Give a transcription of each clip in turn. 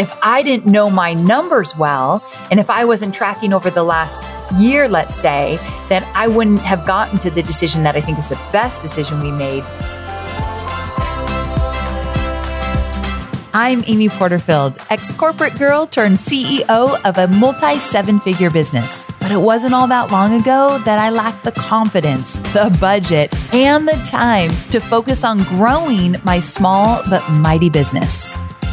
if I didn't know my numbers well, and if I wasn't tracking over the last year, let's say, then I wouldn't have gotten to the decision that I think is the best decision we made I'm Amy Porterfield, ex corporate girl turned CEO of a multi seven figure business. But it wasn't all that long ago that I lacked the confidence, the budget, and the time to focus on growing my small but mighty business.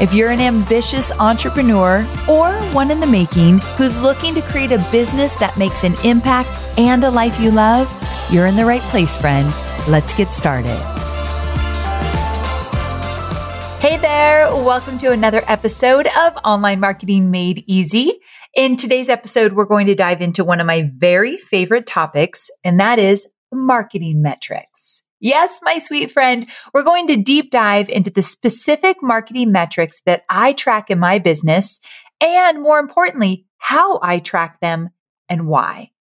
If you're an ambitious entrepreneur or one in the making who's looking to create a business that makes an impact and a life you love, you're in the right place, friend. Let's get started. Hey there, welcome to another episode of Online Marketing Made Easy. In today's episode, we're going to dive into one of my very favorite topics, and that is marketing metrics. Yes, my sweet friend, we're going to deep dive into the specific marketing metrics that I track in my business, and more importantly, how I track them and why.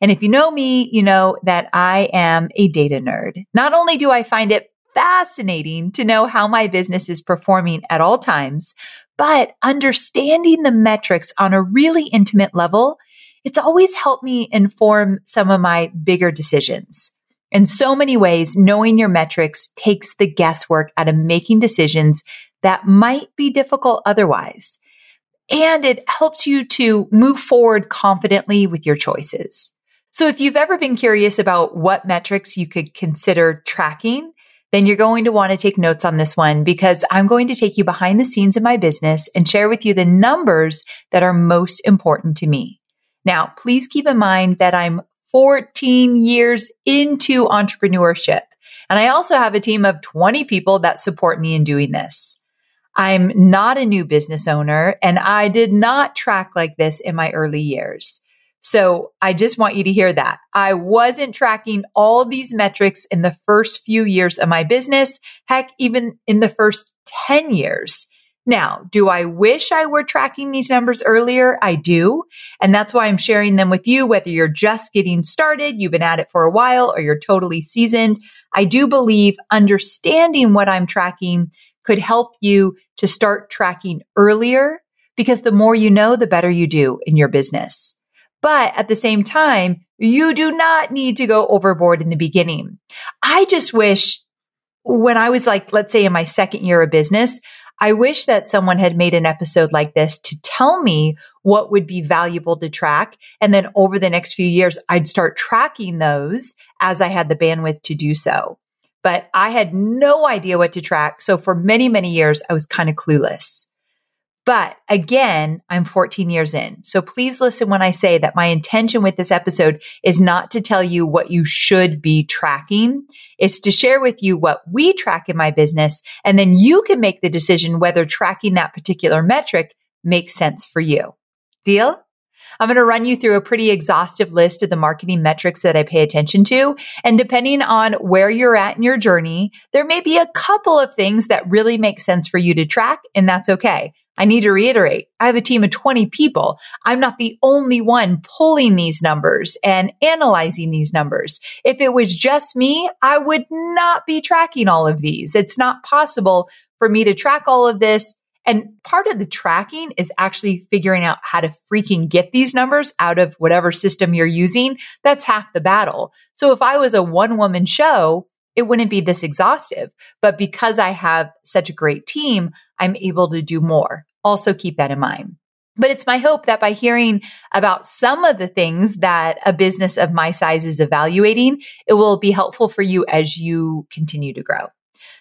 And if you know me, you know that I am a data nerd. Not only do I find it fascinating to know how my business is performing at all times, but understanding the metrics on a really intimate level, it's always helped me inform some of my bigger decisions. In so many ways, knowing your metrics takes the guesswork out of making decisions that might be difficult otherwise. And it helps you to move forward confidently with your choices. So if you've ever been curious about what metrics you could consider tracking, then you're going to want to take notes on this one because I'm going to take you behind the scenes of my business and share with you the numbers that are most important to me. Now, please keep in mind that I'm 14 years into entrepreneurship. And I also have a team of 20 people that support me in doing this. I'm not a new business owner and I did not track like this in my early years. So I just want you to hear that. I wasn't tracking all these metrics in the first few years of my business. Heck, even in the first 10 years. Now, do I wish I were tracking these numbers earlier? I do. And that's why I'm sharing them with you, whether you're just getting started, you've been at it for a while, or you're totally seasoned. I do believe understanding what I'm tracking could help you to start tracking earlier because the more you know, the better you do in your business. But at the same time, you do not need to go overboard in the beginning. I just wish when I was like, let's say in my second year of business, I wish that someone had made an episode like this to tell me what would be valuable to track. And then over the next few years, I'd start tracking those as I had the bandwidth to do so. But I had no idea what to track. So for many, many years, I was kind of clueless. But again, I'm 14 years in. So please listen when I say that my intention with this episode is not to tell you what you should be tracking. It's to share with you what we track in my business. And then you can make the decision whether tracking that particular metric makes sense for you. Deal? I'm going to run you through a pretty exhaustive list of the marketing metrics that I pay attention to. And depending on where you're at in your journey, there may be a couple of things that really make sense for you to track, and that's okay. I need to reiterate, I have a team of 20 people. I'm not the only one pulling these numbers and analyzing these numbers. If it was just me, I would not be tracking all of these. It's not possible for me to track all of this. And part of the tracking is actually figuring out how to freaking get these numbers out of whatever system you're using. That's half the battle. So if I was a one woman show, it wouldn't be this exhaustive. But because I have such a great team, I'm able to do more. Also keep that in mind. But it's my hope that by hearing about some of the things that a business of my size is evaluating, it will be helpful for you as you continue to grow.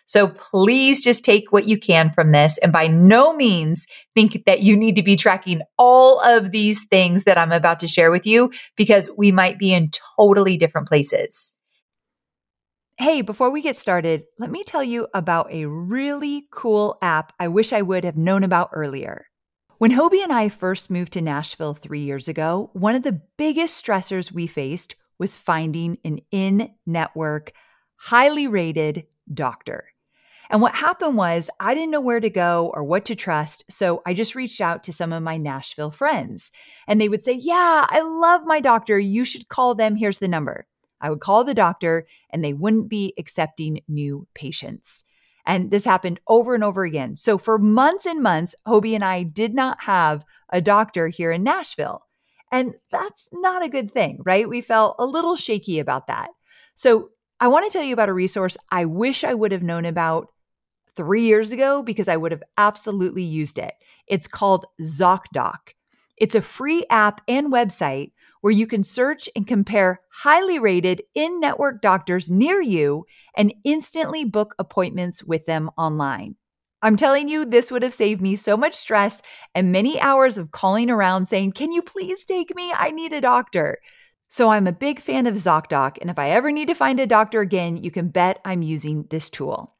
So please just take what you can from this and by no means think that you need to be tracking all of these things that I'm about to share with you because we might be in totally different places. Hey, before we get started, let me tell you about a really cool app I wish I would have known about earlier. When Hobie and I first moved to Nashville three years ago, one of the biggest stressors we faced was finding an in network, highly rated doctor. And what happened was I didn't know where to go or what to trust. So I just reached out to some of my Nashville friends and they would say, Yeah, I love my doctor. You should call them. Here's the number. I would call the doctor and they wouldn't be accepting new patients. And this happened over and over again. So for months and months, Hobie and I did not have a doctor here in Nashville. And that's not a good thing, right? We felt a little shaky about that. So I want to tell you about a resource I wish I would have known about three years ago because I would have absolutely used it. It's called ZocDoc. It's a free app and website where you can search and compare highly rated in network doctors near you and instantly book appointments with them online. I'm telling you, this would have saved me so much stress and many hours of calling around saying, Can you please take me? I need a doctor. So I'm a big fan of ZocDoc. And if I ever need to find a doctor again, you can bet I'm using this tool.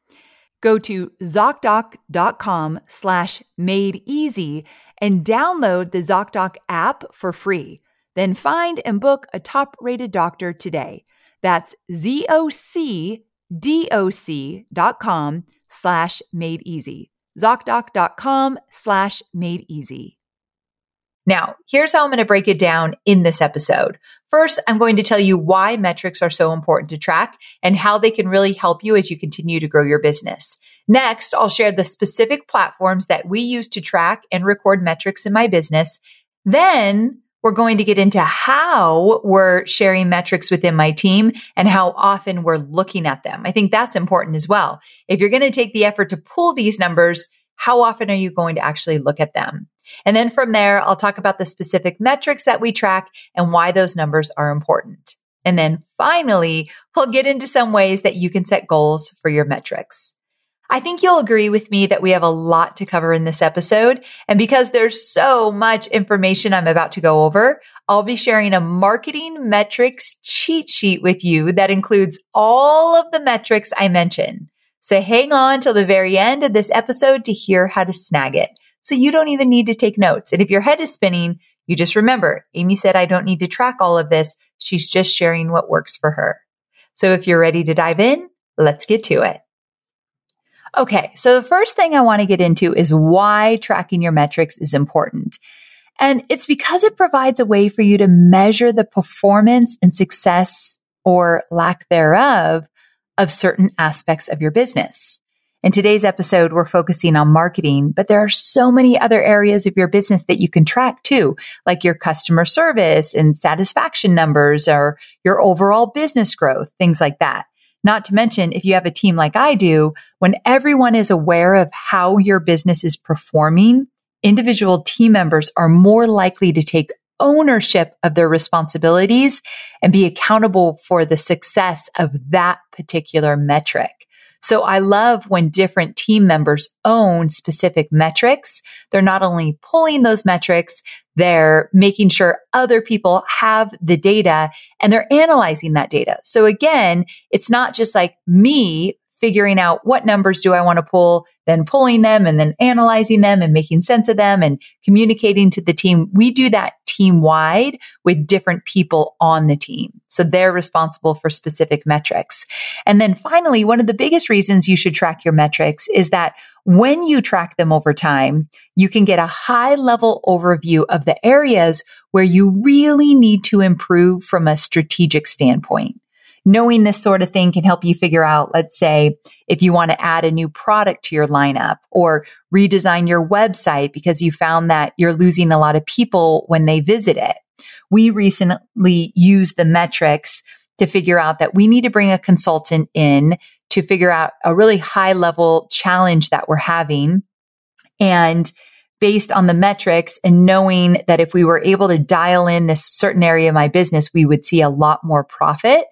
Go to ZocDoc.com slash made easy and download the ZocDoc app for free. Then find and book a top rated doctor today. That's ZocDoc.com slash made easy. ZocDoc.com slash made easy. Now, here's how I'm going to break it down in this episode. First, I'm going to tell you why metrics are so important to track and how they can really help you as you continue to grow your business. Next, I'll share the specific platforms that we use to track and record metrics in my business. Then we're going to get into how we're sharing metrics within my team and how often we're looking at them. I think that's important as well. If you're going to take the effort to pull these numbers, how often are you going to actually look at them? And then from there, I'll talk about the specific metrics that we track and why those numbers are important. And then finally, we'll get into some ways that you can set goals for your metrics. I think you'll agree with me that we have a lot to cover in this episode. And because there's so much information I'm about to go over, I'll be sharing a marketing metrics cheat sheet with you that includes all of the metrics I mentioned. So hang on till the very end of this episode to hear how to snag it. So you don't even need to take notes. And if your head is spinning, you just remember, Amy said, I don't need to track all of this. She's just sharing what works for her. So if you're ready to dive in, let's get to it. Okay. So the first thing I want to get into is why tracking your metrics is important. And it's because it provides a way for you to measure the performance and success or lack thereof of certain aspects of your business. In today's episode, we're focusing on marketing, but there are so many other areas of your business that you can track too, like your customer service and satisfaction numbers or your overall business growth, things like that. Not to mention, if you have a team like I do, when everyone is aware of how your business is performing, individual team members are more likely to take ownership of their responsibilities and be accountable for the success of that particular metric. So I love when different team members own specific metrics. They're not only pulling those metrics, they're making sure other people have the data and they're analyzing that data. So again, it's not just like me figuring out what numbers do I want to pull, then pulling them and then analyzing them and making sense of them and communicating to the team. We do that team wide with different people on the team. So they're responsible for specific metrics. And then finally, one of the biggest reasons you should track your metrics is that when you track them over time, you can get a high level overview of the areas where you really need to improve from a strategic standpoint knowing this sort of thing can help you figure out, let's say, if you want to add a new product to your lineup or redesign your website because you found that you're losing a lot of people when they visit it. We recently used the metrics to figure out that we need to bring a consultant in to figure out a really high level challenge that we're having. And based on the metrics and knowing that if we were able to dial in this certain area of my business, we would see a lot more profit.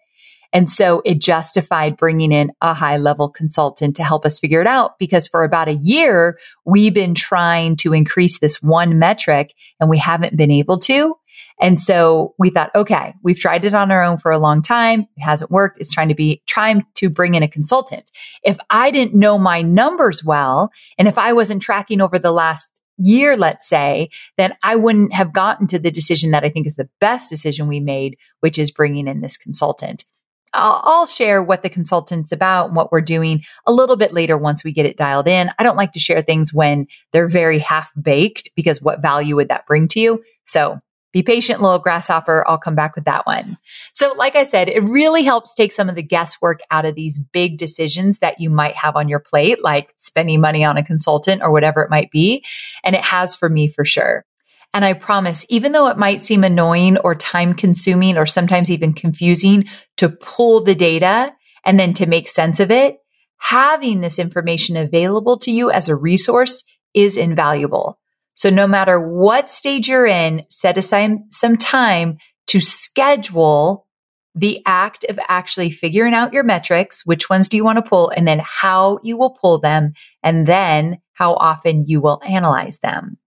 And so it justified bringing in a high level consultant to help us figure it out because for about a year, we've been trying to increase this one metric and we haven't been able to. And so we thought, okay, we've tried it on our own for a long time. It hasn't worked. It's trying to be trying to bring in a consultant. If I didn't know my numbers well, and if I wasn't tracking over the last year, let's say, then I wouldn't have gotten to the decision that I think is the best decision we made, which is bringing in this consultant. I'll, I'll, share what the consultant's about and what we're doing a little bit later once we get it dialed in. I don't like to share things when they're very half baked because what value would that bring to you? So be patient, little grasshopper. I'll come back with that one. So, like I said, it really helps take some of the guesswork out of these big decisions that you might have on your plate, like spending money on a consultant or whatever it might be. And it has for me for sure. And I promise, even though it might seem annoying or time consuming or sometimes even confusing to pull the data and then to make sense of it, having this information available to you as a resource is invaluable. So no matter what stage you're in, set aside some time to schedule the act of actually figuring out your metrics, which ones do you want to pull, and then how you will pull them, and then how often you will analyze them.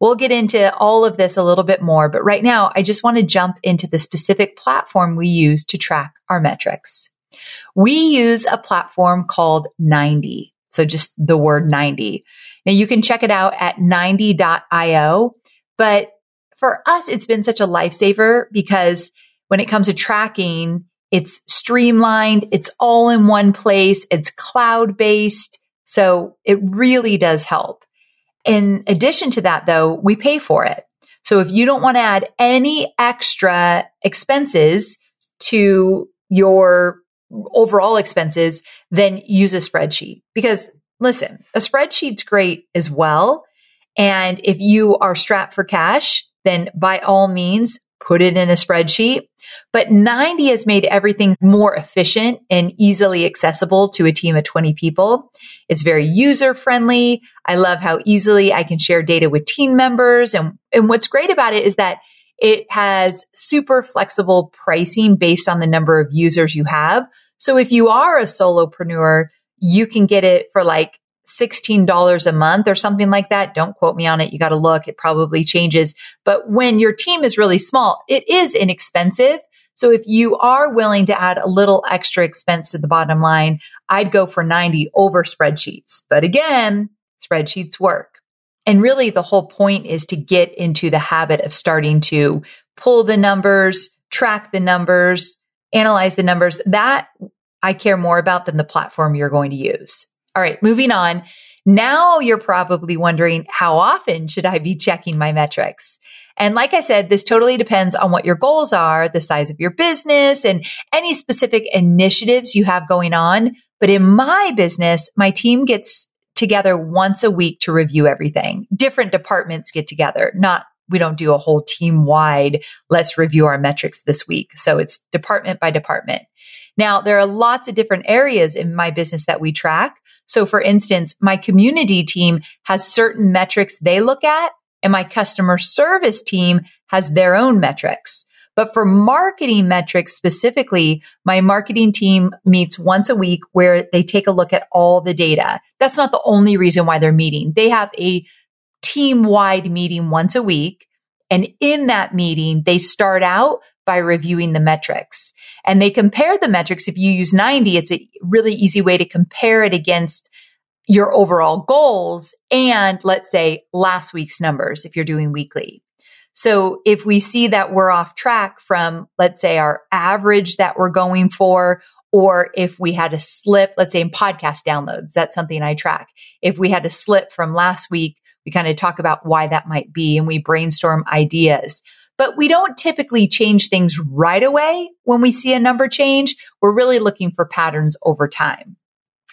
We'll get into all of this a little bit more, but right now I just want to jump into the specific platform we use to track our metrics. We use a platform called 90. So just the word 90. Now you can check it out at 90.io, but for us, it's been such a lifesaver because when it comes to tracking, it's streamlined. It's all in one place. It's cloud based. So it really does help. In addition to that, though, we pay for it. So if you don't want to add any extra expenses to your overall expenses, then use a spreadsheet because listen, a spreadsheet's great as well. And if you are strapped for cash, then by all means, put it in a spreadsheet. But 90 has made everything more efficient and easily accessible to a team of 20 people. It's very user friendly. I love how easily I can share data with team members. And, and what's great about it is that it has super flexible pricing based on the number of users you have. So if you are a solopreneur, you can get it for like $16 a month or something like that. Don't quote me on it. You got to look. It probably changes. But when your team is really small, it is inexpensive. So if you are willing to add a little extra expense to the bottom line, I'd go for 90 over spreadsheets. But again, spreadsheets work. And really the whole point is to get into the habit of starting to pull the numbers, track the numbers, analyze the numbers. That I care more about than the platform you're going to use. All right, moving on. Now you're probably wondering how often should I be checking my metrics? And like I said, this totally depends on what your goals are, the size of your business and any specific initiatives you have going on. But in my business, my team gets together once a week to review everything. Different departments get together, not we don't do a whole team wide, let's review our metrics this week. So it's department by department. Now, there are lots of different areas in my business that we track. So for instance, my community team has certain metrics they look at and my customer service team has their own metrics. But for marketing metrics specifically, my marketing team meets once a week where they take a look at all the data. That's not the only reason why they're meeting. They have a team wide meeting once a week. And in that meeting, they start out by reviewing the metrics and they compare the metrics. If you use 90, it's a really easy way to compare it against your overall goals and let's say last week's numbers if you're doing weekly. So if we see that we're off track from, let's say our average that we're going for, or if we had a slip, let's say in podcast downloads, that's something I track. If we had a slip from last week, we kind of talk about why that might be and we brainstorm ideas. But we don't typically change things right away when we see a number change. We're really looking for patterns over time.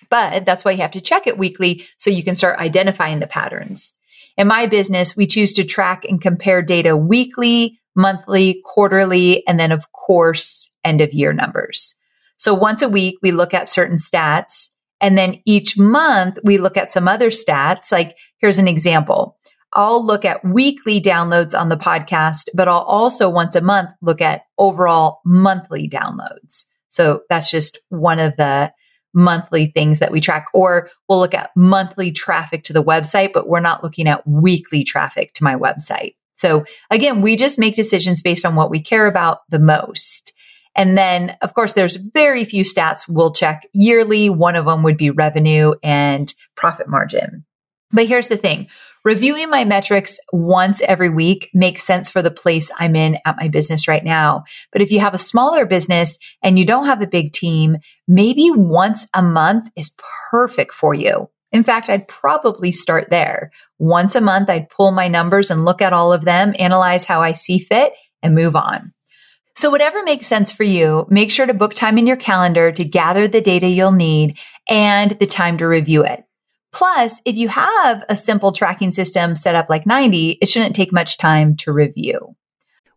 But that's why you have to check it weekly so you can start identifying the patterns. In my business, we choose to track and compare data weekly, monthly, quarterly, and then of course, end of year numbers. So once a week, we look at certain stats. And then each month we look at some other stats. Like here's an example. I'll look at weekly downloads on the podcast, but I'll also once a month look at overall monthly downloads. So that's just one of the monthly things that we track, or we'll look at monthly traffic to the website, but we're not looking at weekly traffic to my website. So again, we just make decisions based on what we care about the most. And then, of course, there's very few stats we'll check yearly. One of them would be revenue and profit margin. But here's the thing. Reviewing my metrics once every week makes sense for the place I'm in at my business right now. But if you have a smaller business and you don't have a big team, maybe once a month is perfect for you. In fact, I'd probably start there. Once a month, I'd pull my numbers and look at all of them, analyze how I see fit and move on. So whatever makes sense for you, make sure to book time in your calendar to gather the data you'll need and the time to review it. Plus, if you have a simple tracking system set up like 90, it shouldn't take much time to review.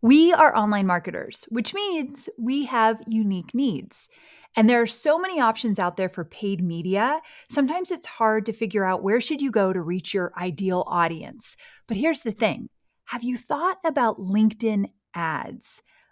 We are online marketers, which means we have unique needs. And there are so many options out there for paid media. Sometimes it's hard to figure out where should you go to reach your ideal audience. But here's the thing. Have you thought about LinkedIn ads?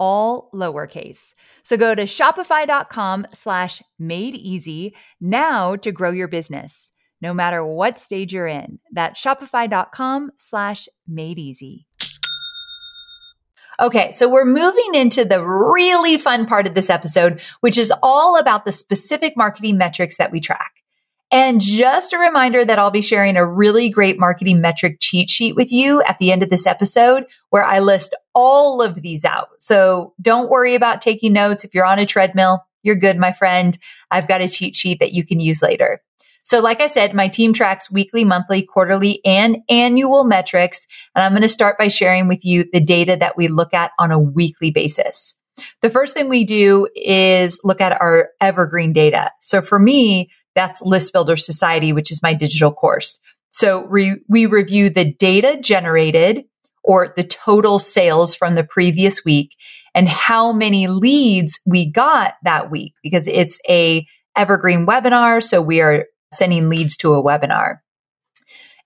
all lowercase. So go to shopify.com slash made easy now to grow your business, no matter what stage you're in. That's shopify.com slash made easy. Okay, so we're moving into the really fun part of this episode, which is all about the specific marketing metrics that we track. And just a reminder that I'll be sharing a really great marketing metric cheat sheet with you at the end of this episode where I list all of these out. So don't worry about taking notes. If you're on a treadmill, you're good, my friend. I've got a cheat sheet that you can use later. So like I said, my team tracks weekly, monthly, quarterly, and annual metrics. And I'm going to start by sharing with you the data that we look at on a weekly basis. The first thing we do is look at our evergreen data. So for me, that's List Builder Society, which is my digital course. So we, we review the data generated or the total sales from the previous week and how many leads we got that week because it's a evergreen webinar. So we are sending leads to a webinar.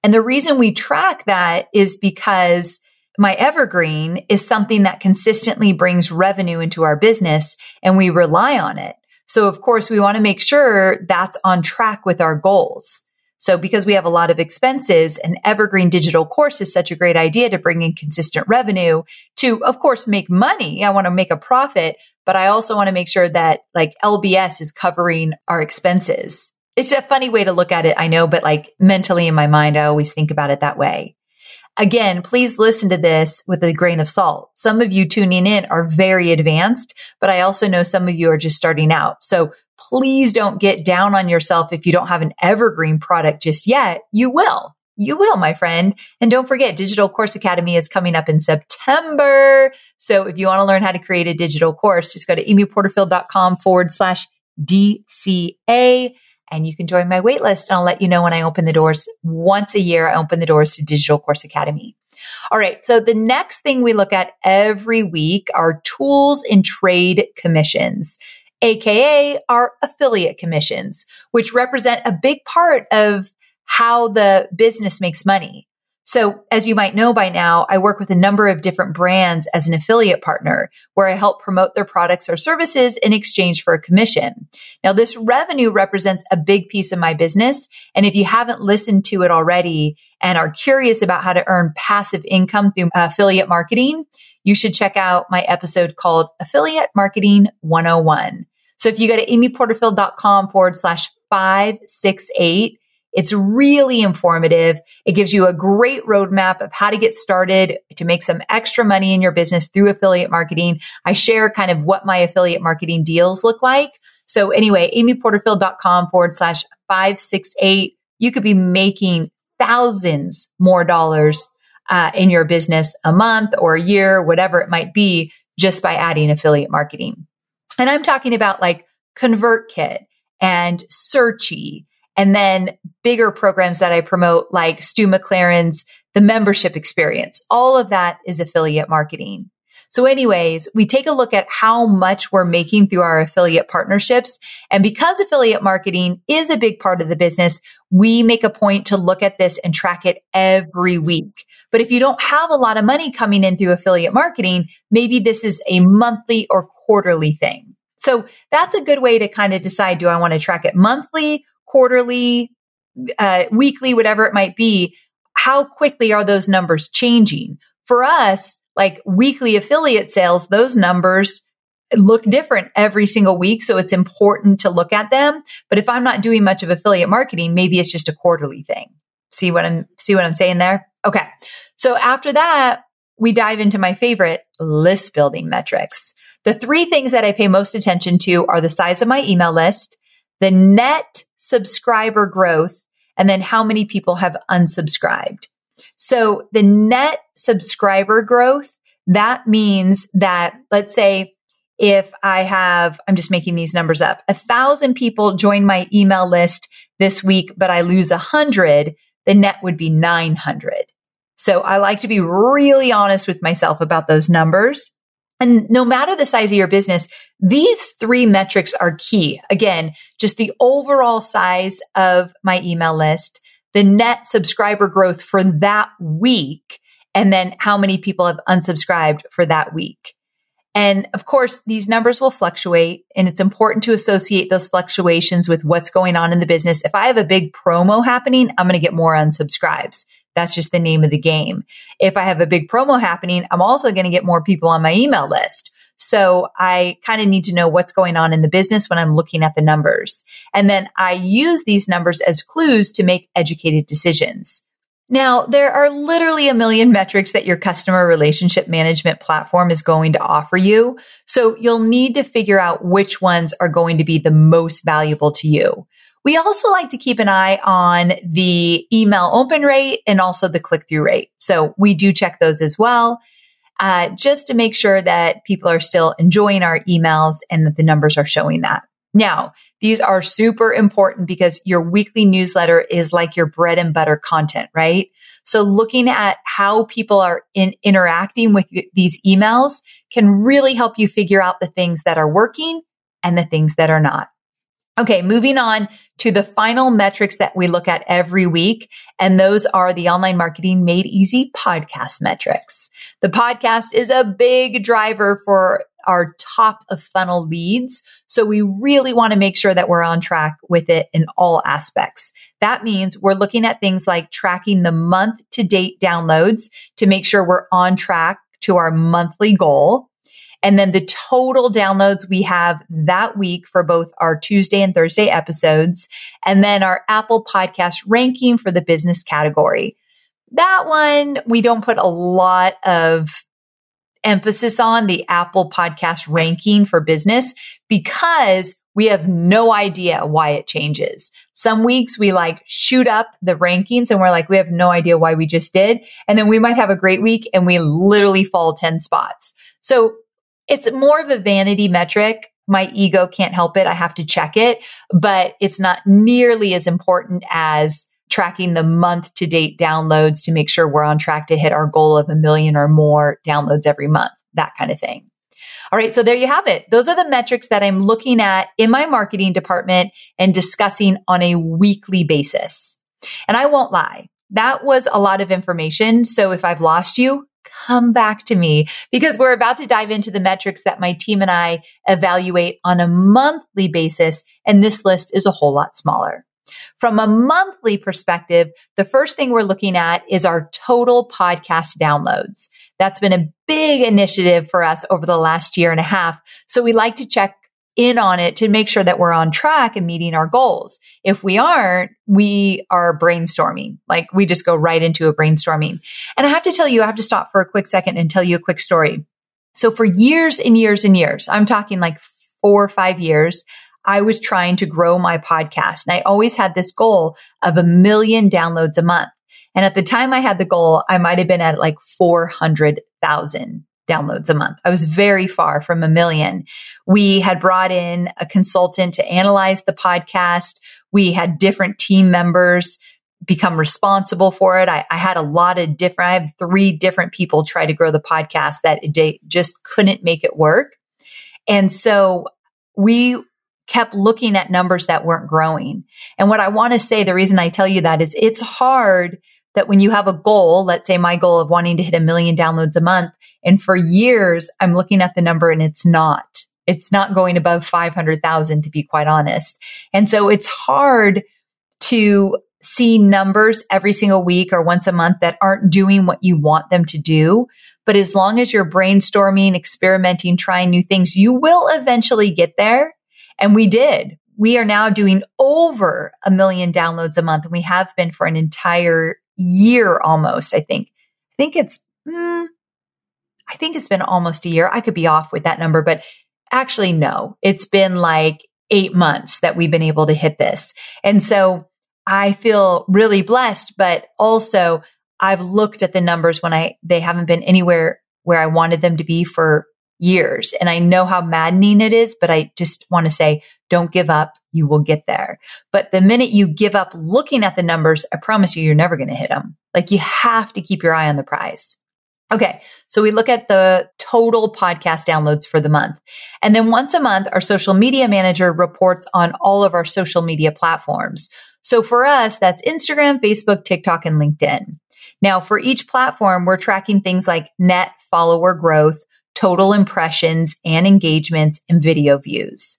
And the reason we track that is because my evergreen is something that consistently brings revenue into our business and we rely on it. So of course we want to make sure that's on track with our goals. So because we have a lot of expenses, an evergreen digital course is such a great idea to bring in consistent revenue to, of course, make money. I want to make a profit, but I also want to make sure that like LBS is covering our expenses. It's a funny way to look at it, I know, but like mentally in my mind, I always think about it that way. Again, please listen to this with a grain of salt. Some of you tuning in are very advanced, but I also know some of you are just starting out. So please don't get down on yourself if you don't have an evergreen product just yet. You will. You will, my friend. And don't forget, Digital Course Academy is coming up in September. So if you want to learn how to create a digital course, just go to amyporterfield.com forward slash DCA and you can join my waitlist and I'll let you know when I open the doors. Once a year, I open the doors to Digital Course Academy. All right. So the next thing we look at every week are tools and trade commissions, AKA our affiliate commissions, which represent a big part of how the business makes money. So as you might know by now, I work with a number of different brands as an affiliate partner where I help promote their products or services in exchange for a commission. Now this revenue represents a big piece of my business. And if you haven't listened to it already and are curious about how to earn passive income through uh, affiliate marketing, you should check out my episode called Affiliate Marketing 101. So if you go to amyporterfield.com forward slash 568, it's really informative. It gives you a great roadmap of how to get started to make some extra money in your business through affiliate marketing. I share kind of what my affiliate marketing deals look like. So anyway, amyporterfield.com forward slash 568. You could be making thousands more dollars uh, in your business a month or a year, whatever it might be, just by adding affiliate marketing. And I'm talking about like ConvertKit and Searchie and then bigger programs that I promote like Stu McLaren's the membership experience. All of that is affiliate marketing. So anyways, we take a look at how much we're making through our affiliate partnerships. And because affiliate marketing is a big part of the business, we make a point to look at this and track it every week. But if you don't have a lot of money coming in through affiliate marketing, maybe this is a monthly or quarterly thing. So that's a good way to kind of decide, do I want to track it monthly quarterly, uh, weekly, whatever it might be, how quickly are those numbers changing? For us, like weekly affiliate sales, those numbers look different every single week. So it's important to look at them. But if I'm not doing much of affiliate marketing, maybe it's just a quarterly thing. See what I'm, see what I'm saying there? Okay. So after that, we dive into my favorite list building metrics. The three things that I pay most attention to are the size of my email list, the net subscriber growth, and then how many people have unsubscribed. So the net subscriber growth, that means that let's say if I have, I'm just making these numbers up, a thousand people join my email list this week, but I lose a hundred, the net would be 900. So I like to be really honest with myself about those numbers. And no matter the size of your business, these three metrics are key. Again, just the overall size of my email list, the net subscriber growth for that week, and then how many people have unsubscribed for that week. And of course, these numbers will fluctuate and it's important to associate those fluctuations with what's going on in the business. If I have a big promo happening, I'm going to get more unsubscribes. That's just the name of the game. If I have a big promo happening, I'm also going to get more people on my email list. So I kind of need to know what's going on in the business when I'm looking at the numbers. And then I use these numbers as clues to make educated decisions. Now, there are literally a million metrics that your customer relationship management platform is going to offer you. So you'll need to figure out which ones are going to be the most valuable to you. We also like to keep an eye on the email open rate and also the click through rate. So we do check those as well. Uh, just to make sure that people are still enjoying our emails and that the numbers are showing that. Now, these are super important because your weekly newsletter is like your bread and butter content, right? So looking at how people are in interacting with these emails can really help you figure out the things that are working and the things that are not. Okay, moving on to the final metrics that we look at every week. And those are the online marketing made easy podcast metrics. The podcast is a big driver for our top of funnel leads. So we really want to make sure that we're on track with it in all aspects. That means we're looking at things like tracking the month to date downloads to make sure we're on track to our monthly goal. And then the total downloads we have that week for both our Tuesday and Thursday episodes. And then our Apple podcast ranking for the business category. that one, we don't put a lot of emphasis on the Apple podcast ranking for business because we have no idea why it changes. Some weeks we like shoot up the rankings and we're like, we have no idea why we just did. And then we might have a great week and we literally fall 10 spots. So it's more of a vanity metric. My ego can't help it. I have to check it, but it's not nearly as important as tracking the month to date downloads to make sure we're on track to hit our goal of a million or more downloads every month, that kind of thing. All right. So there you have it. Those are the metrics that I'm looking at in my marketing department and discussing on a weekly basis. And I won't lie. That was a lot of information. So if I've lost you, come back to me because we're about to dive into the metrics that my team and I evaluate on a monthly basis. And this list is a whole lot smaller. From a monthly perspective, the first thing we're looking at is our total podcast downloads. That's been a big initiative for us over the last year and a half. So we like to check in on it to make sure that we're on track and meeting our goals. If we aren't, we are brainstorming. Like we just go right into a brainstorming. And I have to tell you, I have to stop for a quick second and tell you a quick story. So for years and years and years, I'm talking like four or five years, I was trying to grow my podcast. And I always had this goal of a million downloads a month. And at the time I had the goal, I might have been at like 400,000 downloads a month. I was very far from a million. We had brought in a consultant to analyze the podcast. We had different team members become responsible for it. I, I, had a lot of different, I have three different people try to grow the podcast that they just couldn't make it work. And so we kept looking at numbers that weren't growing. And what I want to say, the reason I tell you that is it's hard that when you have a goal, let's say my goal of wanting to hit a million downloads a month, and for years I'm looking at the number and it's not. It's not going above 500,000 to be quite honest. And so it's hard to see numbers every single week or once a month that aren't doing what you want them to do. But as long as you're brainstorming, experimenting, trying new things, you will eventually get there. And we did. We are now doing over a million downloads a month and we have been for an entire year almost, I think. I think it's, mm, I think it's been almost a year. I could be off with that number, but actually, no, it's been like eight months that we've been able to hit this. And so I feel really blessed, but also I've looked at the numbers when I, they haven't been anywhere where I wanted them to be for years. And I know how maddening it is, but I just want to say, don't give up. You will get there. But the minute you give up looking at the numbers, I promise you, you're never going to hit them. Like you have to keep your eye on the prize. Okay. So we look at the total podcast downloads for the month. And then once a month, our social media manager reports on all of our social media platforms. So for us, that's Instagram, Facebook, TikTok, and LinkedIn. Now for each platform, we're tracking things like net follower growth, total impressions and engagements and video views.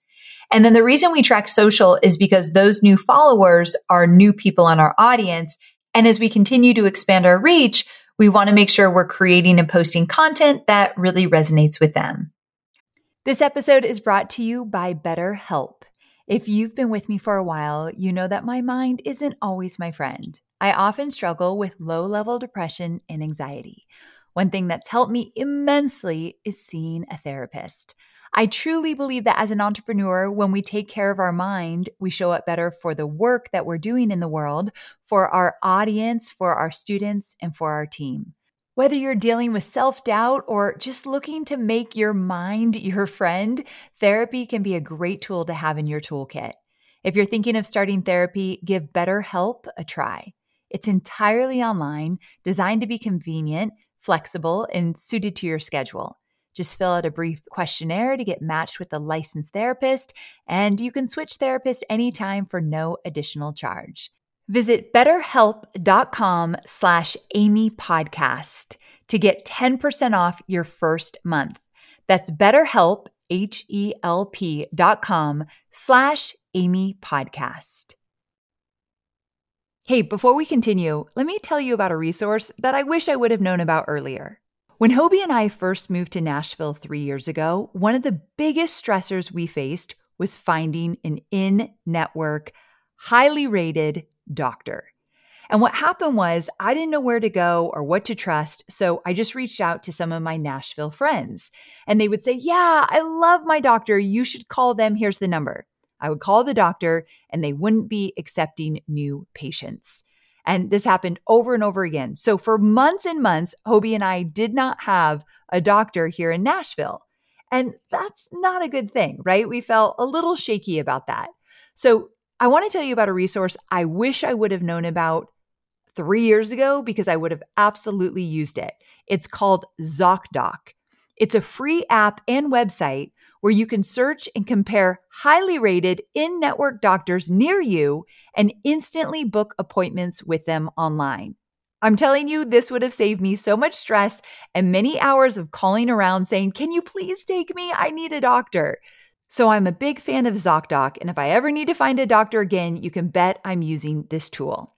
And then the reason we track social is because those new followers are new people in our audience. And as we continue to expand our reach, we want to make sure we're creating and posting content that really resonates with them. This episode is brought to you by BetterHelp. If you've been with me for a while, you know that my mind isn't always my friend. I often struggle with low level depression and anxiety. One thing that's helped me immensely is seeing a therapist. I truly believe that as an entrepreneur, when we take care of our mind, we show up better for the work that we're doing in the world, for our audience, for our students, and for our team. Whether you're dealing with self doubt or just looking to make your mind your friend, therapy can be a great tool to have in your toolkit. If you're thinking of starting therapy, give BetterHelp a try. It's entirely online, designed to be convenient flexible, and suited to your schedule. Just fill out a brief questionnaire to get matched with a licensed therapist, and you can switch therapists anytime for no additional charge. Visit betterhelp.com slash Amy Podcast to get 10% off your first month. That's betterhelp, H-E-L-P dot com slash Amy Podcast. Hey, before we continue, let me tell you about a resource that I wish I would have known about earlier. When Hobie and I first moved to Nashville three years ago, one of the biggest stressors we faced was finding an in network, highly rated doctor. And what happened was I didn't know where to go or what to trust. So I just reached out to some of my Nashville friends and they would say, Yeah, I love my doctor. You should call them. Here's the number. I would call the doctor and they wouldn't be accepting new patients. And this happened over and over again. So for months and months, Hobie and I did not have a doctor here in Nashville. And that's not a good thing, right? We felt a little shaky about that. So I want to tell you about a resource I wish I would have known about three years ago because I would have absolutely used it. It's called ZocDoc. It's a free app and website where you can search and compare highly rated in network doctors near you and instantly book appointments with them online. I'm telling you, this would have saved me so much stress and many hours of calling around saying, Can you please take me? I need a doctor. So I'm a big fan of ZocDoc, and if I ever need to find a doctor again, you can bet I'm using this tool.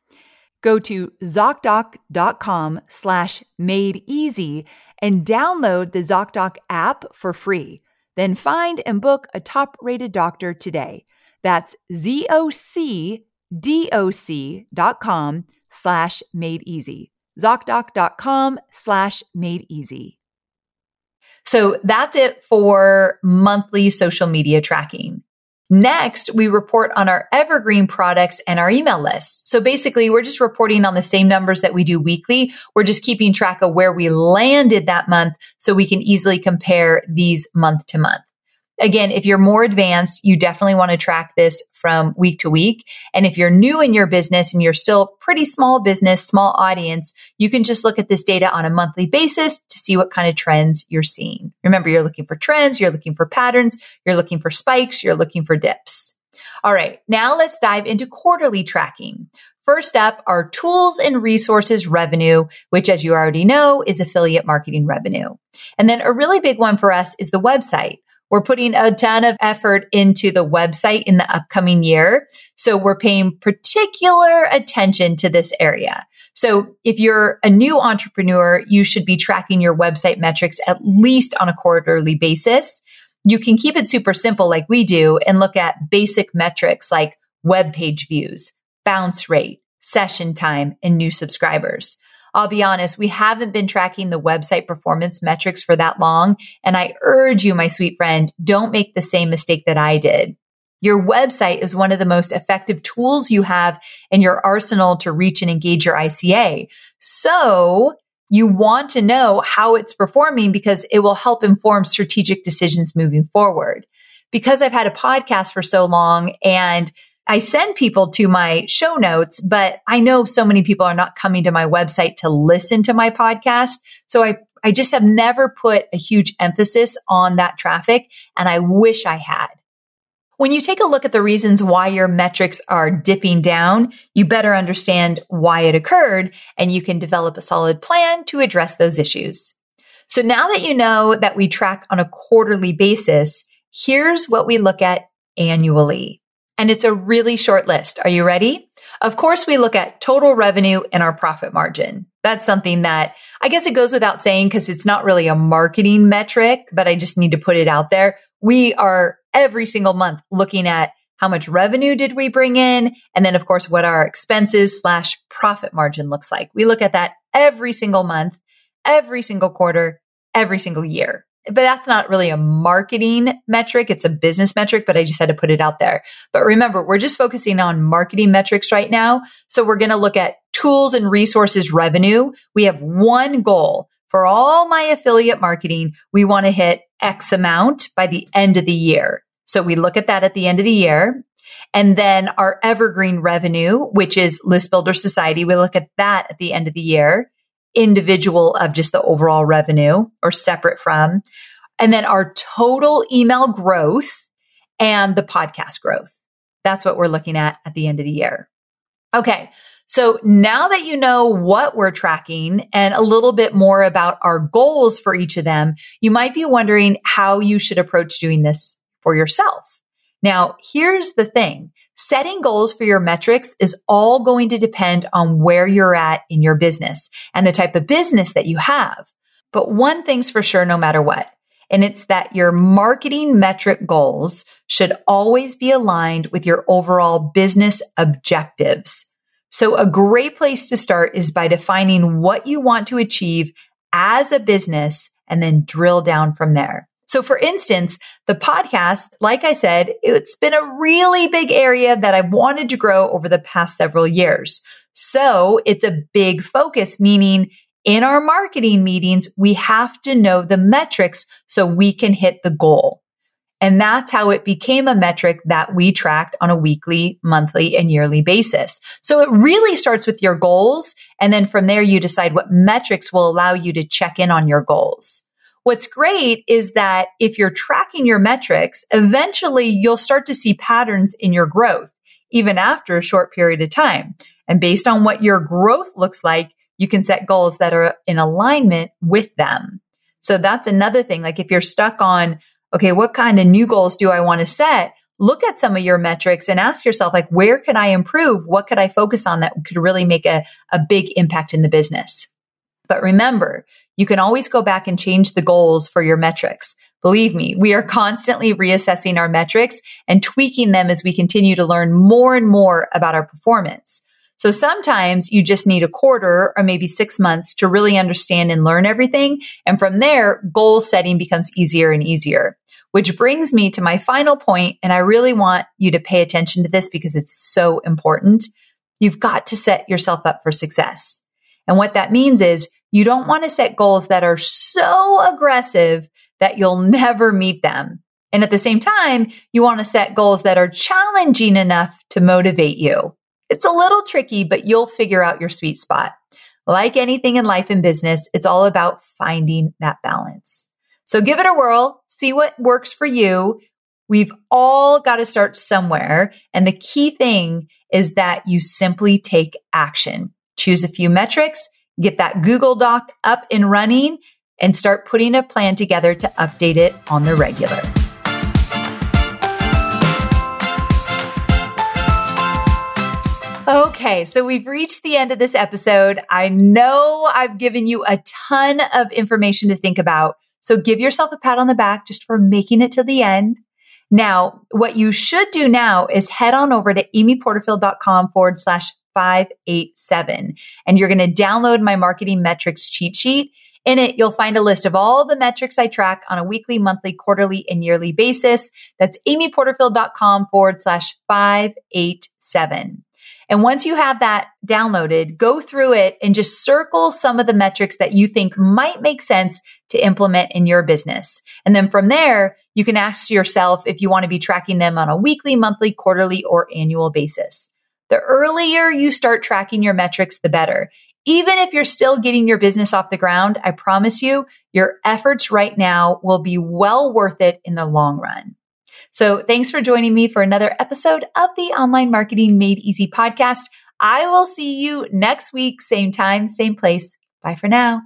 Go to ZocDoc.com slash made easy and download the ZocDoc app for free. Then find and book a top rated doctor today. That's ZocDoc.com slash made easy. ZocDoc.com slash made easy. So that's it for monthly social media tracking. Next, we report on our evergreen products and our email list. So basically, we're just reporting on the same numbers that we do weekly. We're just keeping track of where we landed that month so we can easily compare these month to month. Again, if you're more advanced, you definitely want to track this from week to week. And if you're new in your business and you're still pretty small business, small audience, you can just look at this data on a monthly basis to see what kind of trends you're seeing. Remember, you're looking for trends, you're looking for patterns, you're looking for spikes, you're looking for dips. All right. Now let's dive into quarterly tracking. First up are tools and resources revenue, which as you already know is affiliate marketing revenue. And then a really big one for us is the website. We're putting a ton of effort into the website in the upcoming year. So we're paying particular attention to this area. So if you're a new entrepreneur, you should be tracking your website metrics at least on a quarterly basis. You can keep it super simple like we do and look at basic metrics like web page views, bounce rate, session time, and new subscribers. I'll be honest, we haven't been tracking the website performance metrics for that long. And I urge you, my sweet friend, don't make the same mistake that I did. Your website is one of the most effective tools you have in your arsenal to reach and engage your ICA. So you want to know how it's performing because it will help inform strategic decisions moving forward. Because I've had a podcast for so long and I send people to my show notes, but I know so many people are not coming to my website to listen to my podcast. So I, I just have never put a huge emphasis on that traffic. And I wish I had. When you take a look at the reasons why your metrics are dipping down, you better understand why it occurred and you can develop a solid plan to address those issues. So now that you know that we track on a quarterly basis, here's what we look at annually. And it's a really short list. Are you ready? Of course, we look at total revenue and our profit margin. That's something that I guess it goes without saying because it's not really a marketing metric, but I just need to put it out there. We are every single month looking at how much revenue did we bring in? And then of course, what our expenses slash profit margin looks like. We look at that every single month, every single quarter, every single year but that's not really a marketing metric. It's a business metric, but I just had to put it out there. But remember, we're just focusing on marketing metrics right now. So we're going to look at tools and resources revenue. We have one goal for all my affiliate marketing. We want to hit X amount by the end of the year. So we look at that at the end of the year. And then our evergreen revenue, which is List Builder Society, we look at that at the end of the year individual of just the overall revenue or separate from. And then our total email growth and the podcast growth. That's what we're looking at at the end of the year. Okay. So now that you know what we're tracking and a little bit more about our goals for each of them, you might be wondering how you should approach doing this for yourself. Now, here's the thing. Setting goals for your metrics is all going to depend on where you're at in your business and the type of business that you have. But one thing's for sure, no matter what, and it's that your marketing metric goals should always be aligned with your overall business objectives. So a great place to start is by defining what you want to achieve as a business and then drill down from there. So for instance, the podcast, like I said, it's been a really big area that I've wanted to grow over the past several years. So it's a big focus, meaning in our marketing meetings, we have to know the metrics so we can hit the goal. And that's how it became a metric that we tracked on a weekly, monthly, and yearly basis. So it really starts with your goals. And then from there, you decide what metrics will allow you to check in on your goals. What's great is that if you're tracking your metrics, eventually you'll start to see patterns in your growth, even after a short period of time. And based on what your growth looks like, you can set goals that are in alignment with them. So that's another thing. Like if you're stuck on, okay, what kind of new goals do I want to set? Look at some of your metrics and ask yourself, like, where could I improve? What could I focus on that could really make a, a big impact in the business? But remember, you can always go back and change the goals for your metrics. Believe me, we are constantly reassessing our metrics and tweaking them as we continue to learn more and more about our performance. So sometimes you just need a quarter or maybe six months to really understand and learn everything. And from there, goal setting becomes easier and easier. Which brings me to my final point, and I really want you to pay attention to this because it's so important. You've got to set yourself up for success. And what that means is you don't want to set goals that are so aggressive that you'll never meet them. And at the same time, you want to set goals that are challenging enough to motivate you. It's a little tricky, but you'll figure out your sweet spot. Like anything in life and business, it's all about finding that balance. So give it a whirl, see what works for you. We've all got to start somewhere. And the key thing is that you simply take action. Choose a few metrics, get that Google Doc up and running, and start putting a plan together to update it on the regular. Okay, so we've reached the end of this episode. I know I've given you a ton of information to think about. So give yourself a pat on the back just for making it to the end. Now, what you should do now is head on over to amyporterfield.com forward slash 587 and you're going to download my marketing metrics cheat sheet. In it, you'll find a list of all the metrics I track on a weekly, monthly, quarterly, and yearly basis. That's amyporterfield.com forward slash 587. And once you have that downloaded, go through it and just circle some of the metrics that you think might make sense to implement in your business. And then from there, you can ask yourself if you want to be tracking them on a weekly, monthly, quarterly, or annual basis. The earlier you start tracking your metrics, the better. Even if you're still getting your business off the ground, I promise you, your efforts right now will be well worth it in the long run. So thanks for joining me for another episode of the Online Marketing Made Easy podcast. I will see you next week, same time, same place. Bye for now.